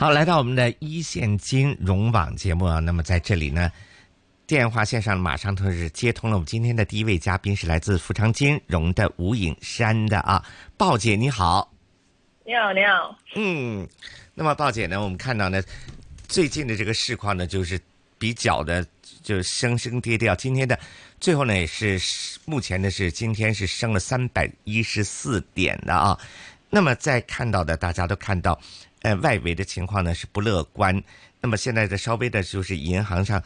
好，来到我们的一线金融网节目啊，那么在这里呢，电话线上马上同时接通了我们今天的第一位嘉宾，是来自富昌金融的吴颖山的啊，鲍姐你好，你好你好，嗯，那么鲍姐呢，我们看到呢，最近的这个市况呢，就是比较的，就是升升跌跌，今天的最后呢也是目前呢是今天是升了三百一十四点的啊，那么在看到的大家都看到。呃，外围的情况呢是不乐观。那么现在的稍微的就是银行上，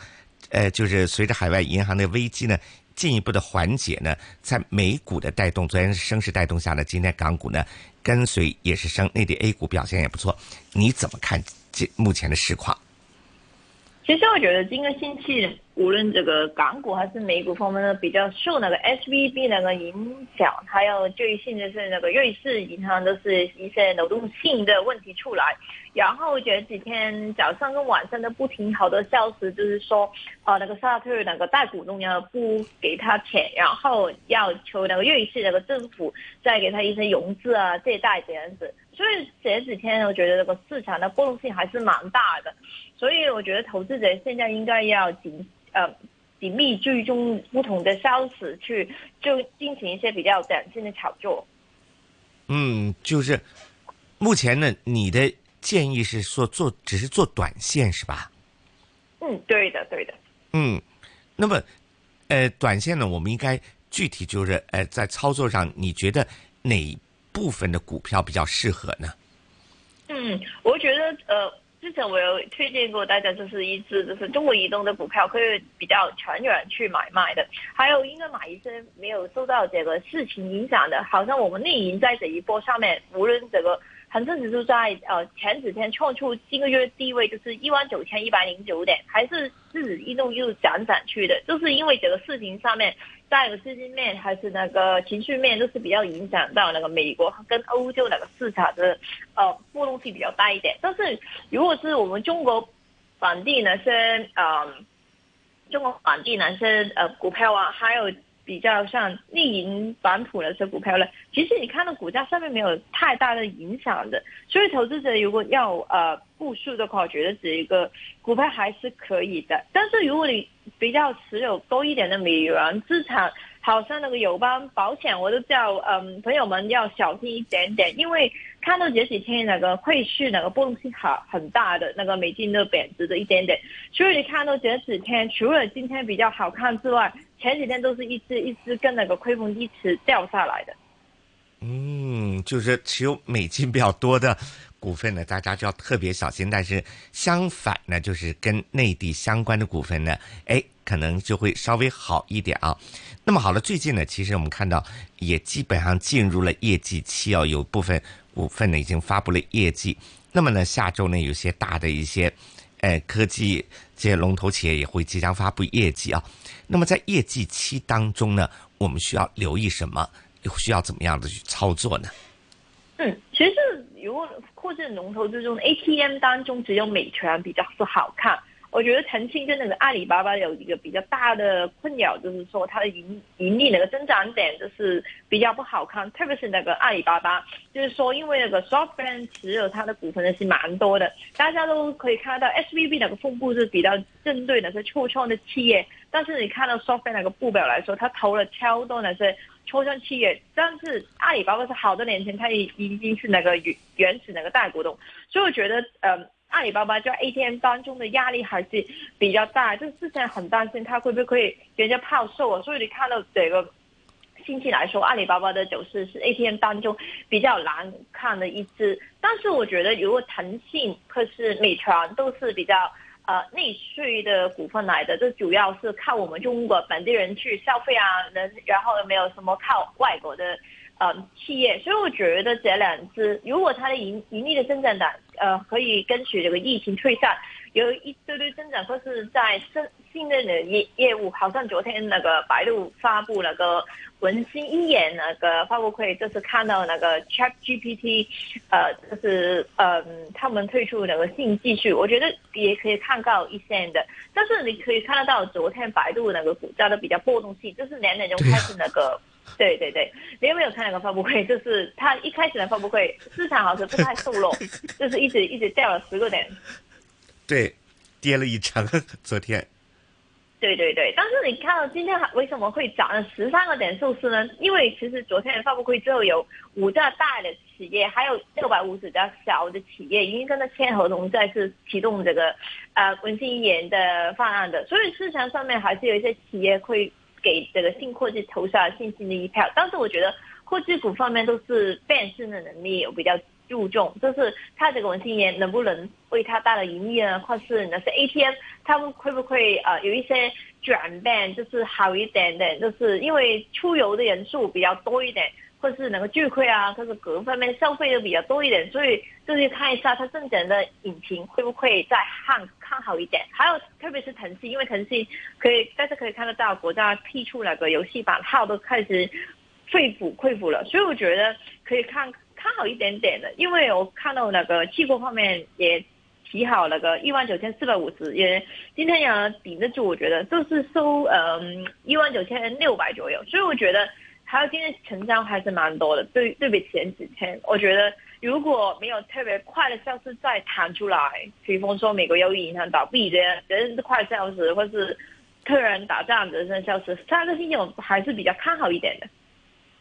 呃，就是随着海外银行的危机呢进一步的缓解呢，在美股的带动，昨天是升势带动下呢，今天港股呢跟随也是升，内地 A 股表现也不错。你怎么看这目前的市况？其实我觉得今个星期。无论这个港股还是美股方面呢，比较受那个 S V B 那个影响，还有最近就是那个瑞士银行都是一些流动性的问题出来，然后这几天早上跟晚上都不停好多消息，就是说，呃，那个沙特那个大股东要不给他钱，然后要求那个瑞士那个政府再给他一些融资啊借贷这样子，所以这几天我觉得这个市场的波动性还是蛮大的，所以我觉得投资者现在应该要紧。呃，紧密追踪不同的消息，去就进行一些比较短线的炒作。嗯，就是目前呢，你的建议是说做只是做短线是吧？嗯，对的，对的。嗯，那么呃，短线呢，我们应该具体就是呃，在操作上，你觉得哪部分的股票比较适合呢？嗯，我觉得呃。之前我有推荐过大家，就是一支就是中国移动的股票，可以比较长远去买卖的。还有应该买一些没有受到这个事情影响的，好像我们内银在这一波上面，无论这个恒生指数在呃前几天创出今个月低位，就是一万九千一百零九点，还是是一路又涨涨去的，就是因为这个事情上面。在个资金面还是那个情绪面，都是比较影响到那个美国跟欧洲那个市场的呃波动性比较大一点。但是如果是我们中国本地那些呃中国本地那些呃股票啊，还有比较像逆银版图的这股票呢，其实你看到股价上面没有太大的影响的。所以投资者如果要呃部署的话，我觉得这一个股票还是可以的。但是如果你比较持有多一点的美元资产，好像那个友邦保险，我都叫嗯朋友们要小心一点点，因为看到这几天那个汇市那个波动性好很大的，那个美金的贬值的一点点，所以你看到这几天除了今天比较好看之外，前几天都是一只一只跟那个亏空一直掉下来的。嗯，就是持有美金比较多的。股份呢，大家就要特别小心。但是相反呢，就是跟内地相关的股份呢，哎，可能就会稍微好一点啊。那么好了，最近呢，其实我们看到也基本上进入了业绩期哦，有部分股份呢已经发布了业绩。那么呢，下周呢，有些大的一些，呃，科技这些龙头企业也会即将发布业绩啊。那么在业绩期当中呢，我们需要留意什么？需要怎么样的去操作呢？嗯，其实如果。或者龙头之中，ATM 当中只有美团比较是好看。我觉得腾讯跟那个阿里巴巴有一个比较大的困扰，就是说它的盈盈利那个增长点就是比较不好看。特别是那个阿里巴巴，就是说因为那个 SoftBank 持有它的股份的是蛮多的，大家都可以看到 SVB 那个分布是比较针对那些初创的企业。但是你看到 SoftBank 那个部表来说，它投了超多那些。初创企业，但是阿里巴巴是好多年前，它已已经是那个原原始那个大股东，所以我觉得，呃，阿里巴巴在 ATM 当中的压力还是比较大，就之前很担心它会不会人家抛售啊，所以你看到这个星期来说，阿里巴巴的走势是 ATM 当中比较难看的一只，但是我觉得如果腾讯或是美团都是比较。呃，内需的股份来的，这主要是靠我们中国本地人去消费啊，能然后没有什么靠外国的呃企业，所以我觉得这两只，如果它的盈盈利的增长的呃可以跟随这个疫情退散，有一堆堆增长，或是在新新的业业务，好像昨天那个百度发布那个。文心一言那个发布会，就是看到那个 Chat GPT，呃，就是嗯，他们推出那个新技术，我觉得也可以看到一线的。但是你可以看得到，昨天百度那个股价都比较波动性，就是两点钟开始那个对 对对，你有没有看那个发布会？就是他一开始的发布会，市场好像不太受落，就是一直一直掉了十个点。对，跌了一成，昨天。对对对，但是你看到今天为什么会涨了十三个点数是呢？因为其实昨天发布会之后有五家大的企业，还有六百五十家小的企业已经跟他签合同，再次启动这个呃文心一言的方案的，所以市场上面还是有一些企业会给这个新科技投下信心的一票。但是我觉得科技股方面都是变现的能力我比较。注重就是它这个文心言能不能为它带来盈利呢？或是那些 ATM 他们会不会呃有一些转变，就是好一点点，就是因为出游的人数比较多一点，或是能够聚会啊，或是各方面消费都比较多一点，所以就是看一下它正整的引擎会不会再看看好一点。还有特别是腾讯，因为腾讯可以，但是可以看得到国家剔出那个游戏版号都开始肺腑溃腐了，所以我觉得可以看。看好一点点的，因为我看到那个期货方面也提好那个一万九千四百五十，也今天也顶得住，我觉得就是收嗯一万九千六百左右，所以我觉得还有今天成交还是蛮多的，对对比前几天，我觉得如果没有特别快的消息再弹出来，比方说美国有银行倒闭这些，这是快消息，或是突然打仗这些消息，下个星期我还是比较看好一点的。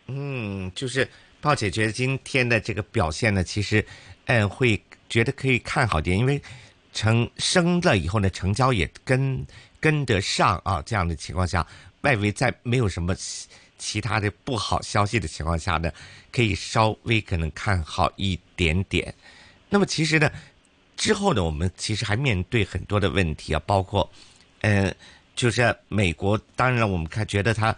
嗯，就是。鲍姐觉得今天的这个表现呢，其实，嗯，会觉得可以看好点，因为成升了以后呢，成交也跟跟得上啊。这样的情况下，外围在没有什么其他的不好消息的情况下呢，可以稍微可能看好一点点。那么其实呢，之后呢，我们其实还面对很多的问题啊，包括，嗯，就是美国，当然我们看觉得它，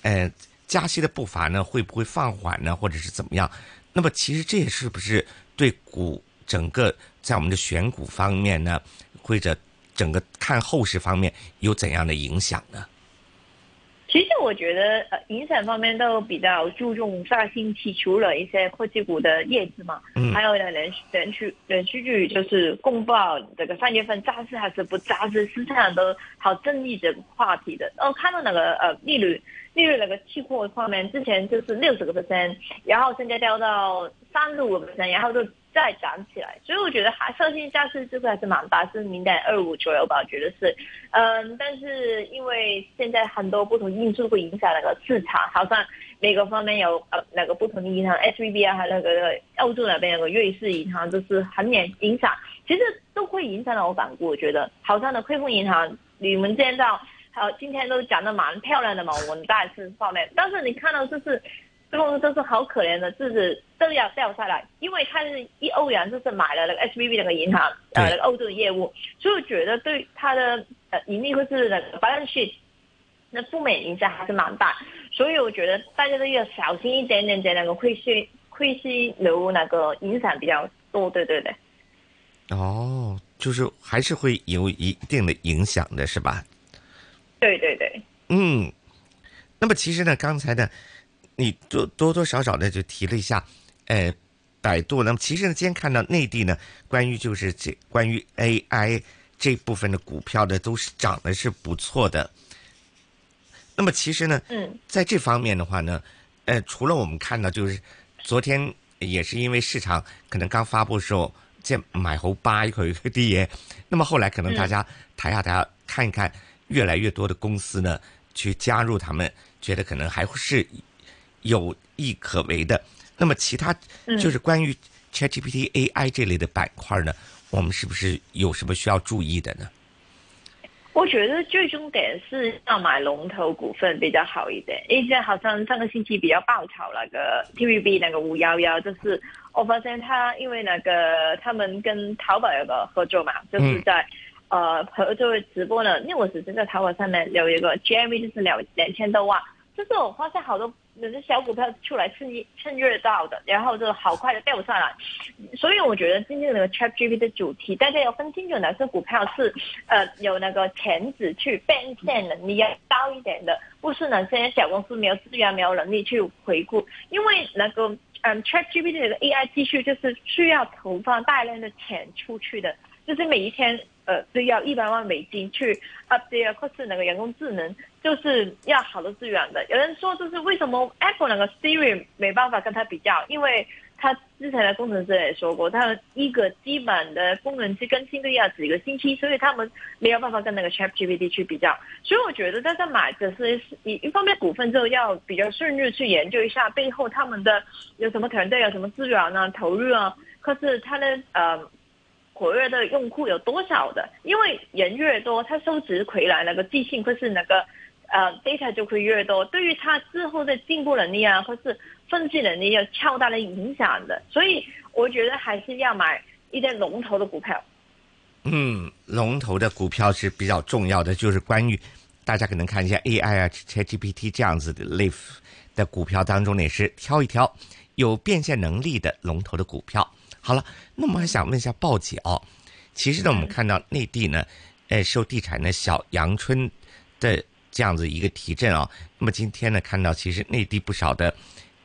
呃。加息的步伐呢，会不会放缓呢，或者是怎么样？那么其实这也是不是对股整个在我们的选股方面呢，或者整个看后市方面有怎样的影响呢？其实我觉得，呃，影响方面都比较注重上星期除了一些科技股的业绩嘛，嗯，还有呢，连连续连续剧就是公报这个三月份扎实还是不扎实，市场都好争议这个话题的。哦，看到那个呃利率。利率那个期货方面，之前就是六十个 percent，然后现在掉到三十五个 percent，然后就再涨起来，所以我觉得还上新下市机会还是蛮大，是零点二五左右吧，我觉得是。嗯，但是因为现在很多不同因素会影响那个市场，好像美国方面有呃那个不同的银行，S V B 啊，还有那个欧洲那边有个瑞士银行，就是很影影响，其实都会影响到我港股，我觉得，好像的汇丰银行，你们见到。好，今天都讲的蛮漂亮的嘛，我们大市方面。但是你看到就是，最后都是好可怜的，就是都要掉下来，因为它是一欧元就是买了那个 S V B 那个银行，呃，那个欧洲的业务，所以我觉得对它的呃盈利或是那个 balance sheet 那负面影响还是蛮大，所以我觉得大家都要小心一点点，在那个亏息亏息流那个影响比较多，对对对。哦，就是还是会有一定的影响的，是吧？对对对，嗯，那么其实呢，刚才呢，你多多多少少的就提了一下，呃，百度。那么其实呢，今天看到内地呢，关于就是这关于 AI 这部分的股票的，都是涨的是不错的。那么其实呢，嗯，在这方面的话呢，呃，除了我们看到就是昨天也是因为市场可能刚发布的时候，这买猴八一口一个跌，那么后来可能大家抬下抬看一看。越来越多的公司呢，去加入他们，觉得可能还是有意可为的。那么，其他就是关于 ChatGPT AI 这类的板块呢，我们是不是有什么需要注意的呢？我觉得最终点是要买龙头股份比较好一点。因为好像上个星期比较爆炒那个 TVB 那个五幺幺，就是我发现他因为那个他们跟淘宝有个合作嘛，就是在。呃，和这位直播呢，因为我只是在淘宝上面有一个 GMV 就是两两千多万，就是我发现好多那些小股票出来趁趁热到的，然后就好快的掉下来，所以我觉得今天那个 ChatGPT 的主题，大家要分清楚哪些股票是呃有那个潜质去变现能力要高一点的，不是哪些小公司没有资源没有能力去回顾，因为那个嗯 ChatGPT 的 AI 技术就是需要投放大量的钱出去的。就是每一天呃，都要一百万美金去 update 或是那个人工智能，就是要好的资源的。有人说，就是为什么 Apple 那个 Siri 没办法跟它比较，因为。他之前的工程师也说过，他一个基本的功能机更新都要几个星期，所以他们没有办法跟那个 ChatGPT 去比较。所以我觉得在这买的是一一方面股份之后要比较顺利去研究一下背后他们的有什么团队、有什么资源呢？投入啊，可是他的呃活跃的用户有多少的？因为人越多，他收集回来那个记性或是那个呃 data 就会越多，对于他之后的进步能力啊，或是。分析能力有超大的影响的，所以我觉得还是要买一些龙头的股票。嗯，龙头的股票是比较重要的，就是关于大家可能看一下 AI 啊、ChatGPT 这样子的类的股票当中呢，也是挑一挑有变现能力的龙头的股票。好了，那我们还想问一下鲍姐哦，其实呢，我们看到内地呢，呃，受地产的小阳春的这样子一个提振啊，那么今天呢，看到其实内地不少的。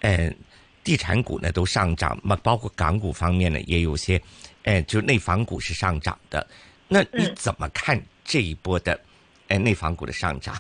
嗯，地产股呢都上涨，那么包括港股方面呢也有些，呃，就内房股是上涨的。那你怎么看这一波的，呃，内房股的上涨？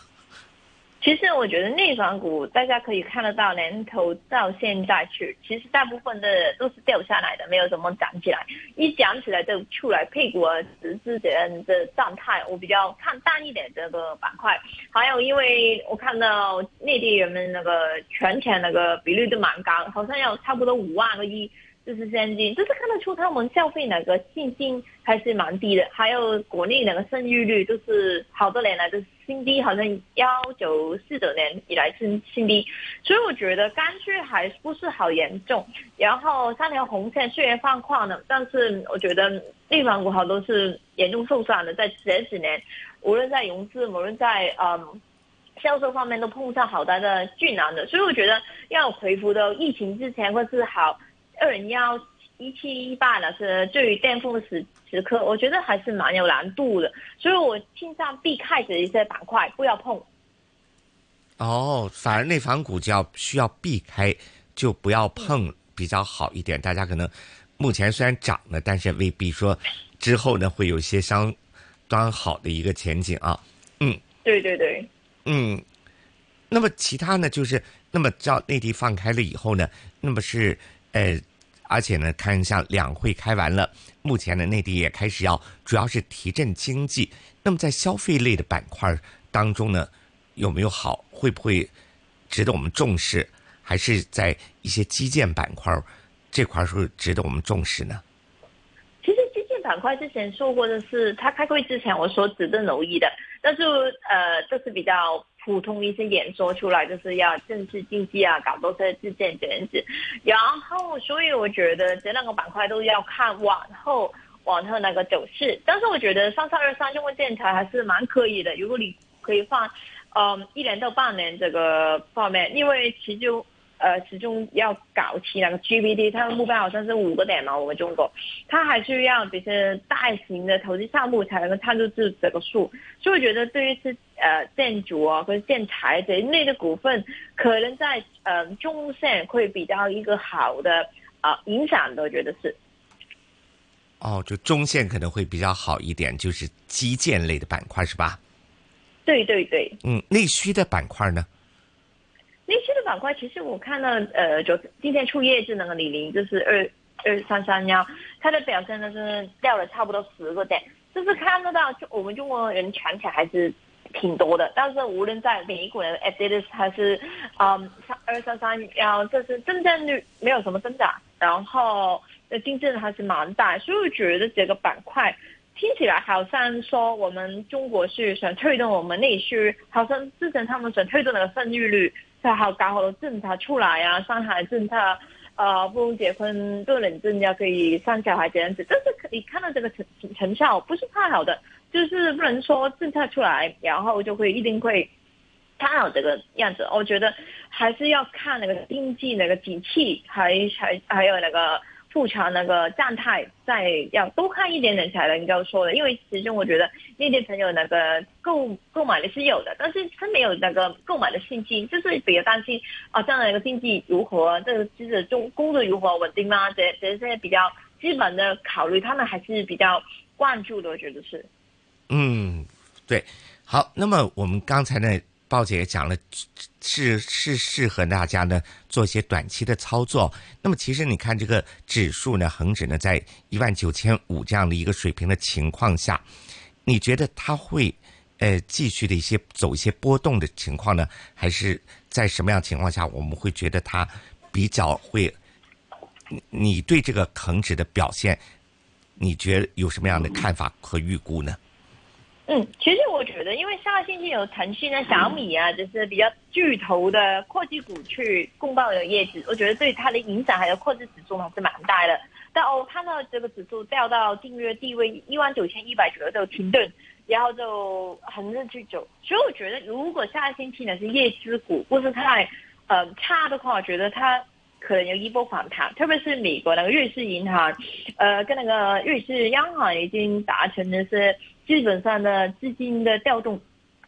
其实我觉得内房股大家可以看得到，年头到现在去，其实大部分的都是掉下来的，没有怎么涨起来。一涨起来就出来配股啊，实质这样的状态，我比较看淡一点这个板块。还有，因为我看到内地人们那个存钱那个比率都蛮高，好像有差不多五万个亿。就是现金，就是看得出他们消费那个信心还是蛮低的。还有国内那个生育率都是好多年来都是新低，好像幺九四九年以来是新低。所以我觉得刚需还不是好严重。然后三条红线虽然放宽了，但是我觉得内房股好多是严重受伤的。在这几年，无论在融资，无论在嗯销售方面都碰上好大的巨难的。所以我觉得要恢复到疫情之前或是好。二零幺一七一八呢是最巅峰的时时刻，我觉得还是蛮有难度的，所以我尽量避开这一些板块，不要碰。哦，反而内房股就要需要避开，就不要碰比较好一点。大家可能目前虽然涨了，但是未必说之后呢会有一些相当好的一个前景啊。嗯，对对对，嗯，那么其他呢，就是那么叫内地放开了以后呢，那么是。呃，而且呢，看像两会开完了，目前呢，内地也开始要主要是提振经济。那么在消费类的板块当中呢，有没有好？会不会值得我们重视？还是在一些基建板块这块是值得我们重视呢？其实基建板块之前说过的是，他开会之前我说值得留意的，但是呃，这是比较。普通一些演说出来就是要政治经济啊，搞多些自建这样子，然后所以我觉得这两个板块都要看往后往后那个走势，但是我觉得三三二三中国建材还是蛮可以的，如果你可以放，嗯，一年到半年这个方面，因为其实。呃，始终要搞起那个 GPT，它的目标好像是五个点嘛。我们中国，它还需要这些大型的投资项目才能够参入这这个数。所以我觉得，对于是呃建筑啊或者建材这一类的股份，可能在呃中线会比较一个好的啊影响的，我觉得是。哦，就中线可能会比较好一点，就是基建类的板块是吧？对对对。嗯，内需的板块呢？板块，其实我看到，呃，就今天出业绩那个李宁，就是二二三三幺，它的表现呢是掉了差不多十个点，就是看得到，就我们中国人抢起来还是挺多的。但是无论在美股的 FDS 还是嗯三二三三幺，就是增长率没有什么增长，然后呃竞争还是蛮大，所以我觉得这个板块听起来好像说我们中国是想推动我们内需，好像之前他们想推动那个生育率。才好搞好多政策出来啊，上海政策，呃，不用结婚不领证要可以上小孩这样子，但是可以看到这个成成效不是太好的，就是不能说政策出来，然后就会一定会看好这个样子。我觉得还是要看那个经济那个景气，还还还有那个。库存那个状态再要多看一点点才能够说的，因为其实我觉得内地朋友那个购购买的是有的，但是他没有那个购买的信心，就是比较担心啊，这样的一个经济如何，这个就是中工作如何稳定吗？这这些比较基本的考虑，他们还是比较关注的，我觉得是。嗯，对，好。那么我们刚才呢，鲍姐也讲了，是是适合大家呢做一些短期的操作。那么其实你看这个指数呢，恒指呢在一万九千五这样的一个水平的情况下，你觉得它会呃继续的一些走一些波动的情况呢？还是在什么样情况下我们会觉得它比较会？你对这个恒指的表现，你觉得有什么样的看法和预估呢？嗯，其实我觉得，因为下个星期有腾讯啊、小米啊，就是比较巨头的科技股去公报有业绩，我觉得对它的影响还有科技指数还是蛮大的。但我，看到这个指数掉到近月地位一万九千一百左右就停顿，然后就横着去走。所以我觉得，如果下个星期呢是业绩股不是太呃差的话，我觉得它可能有一波反弹。特别是美国那个瑞士银行，呃，跟那个瑞士央行已经达成的是。基本上呢资金的调动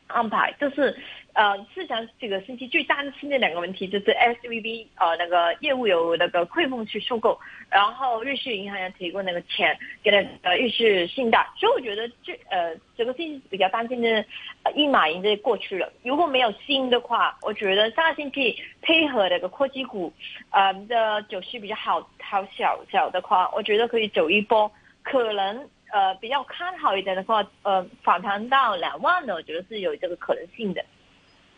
安排，就是呃，市场这个星期最担心的两个问题，就是 S V B 呃那个业务有那个汇丰去收购，然后瑞士银行要提供那个钱给那个瑞士信贷，所以我觉得这呃这个星期比较担心的一马已经过去了，如果没有新的话，我觉得下个星期配合那个科技股呃的走势比较好好小小的话，我觉得可以走一波，可能。呃，比较看好一点的话，呃，反弹到两万呢，我觉得是有这个可能性的。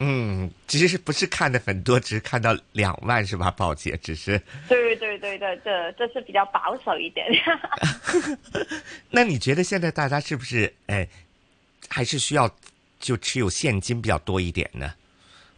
嗯，其实不是看的很多，只是看到两万是吧，宝姐？只是。对对对对，这这是比较保守一点。那你觉得现在大家是不是哎，还是需要就持有现金比较多一点呢？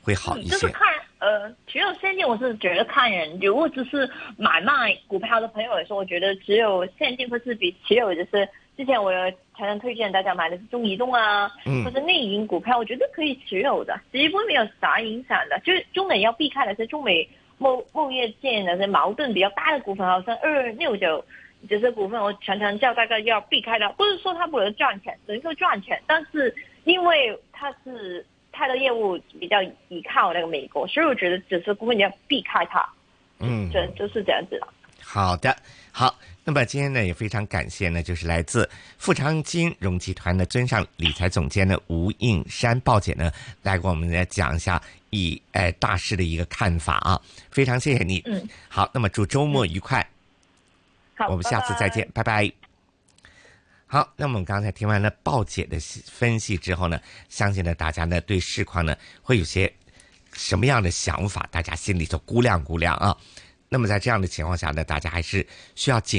会好一些。就是看呃，持有现金，我是觉得看人。如果只是买卖股票的朋友来说，我觉得只有现金会是比持有就是。之前我有常常推荐大家买的是中移动啊，或者内银股票，我觉得可以持有的，其实不会没有啥影响的。就是中美要避开的是中美贸贸易间的些矛盾比较大的股份，好像二六九这些股份，我常常叫大家要避开的。不是说它不能赚钱，能够赚钱，但是因为它是它的业务比较依靠那个美国，所以我觉得只是股份你要避开它。嗯，就就是这样子了。好的，好。那么今天呢，也非常感谢呢，就是来自富昌金融集团的尊上理财总监的吴应山鲍姐呢，来给我们来讲一下以呃大师的一个看法啊，非常谢谢你。嗯，好，那么祝周末愉快。好，我们下次再见，拜拜。好，那我们刚才听完了鲍姐的分析之后呢，相信呢大家呢对市况呢会有些什么样的想法，大家心里头估量估量啊。那么在这样的情况下呢，大家还是需要谨。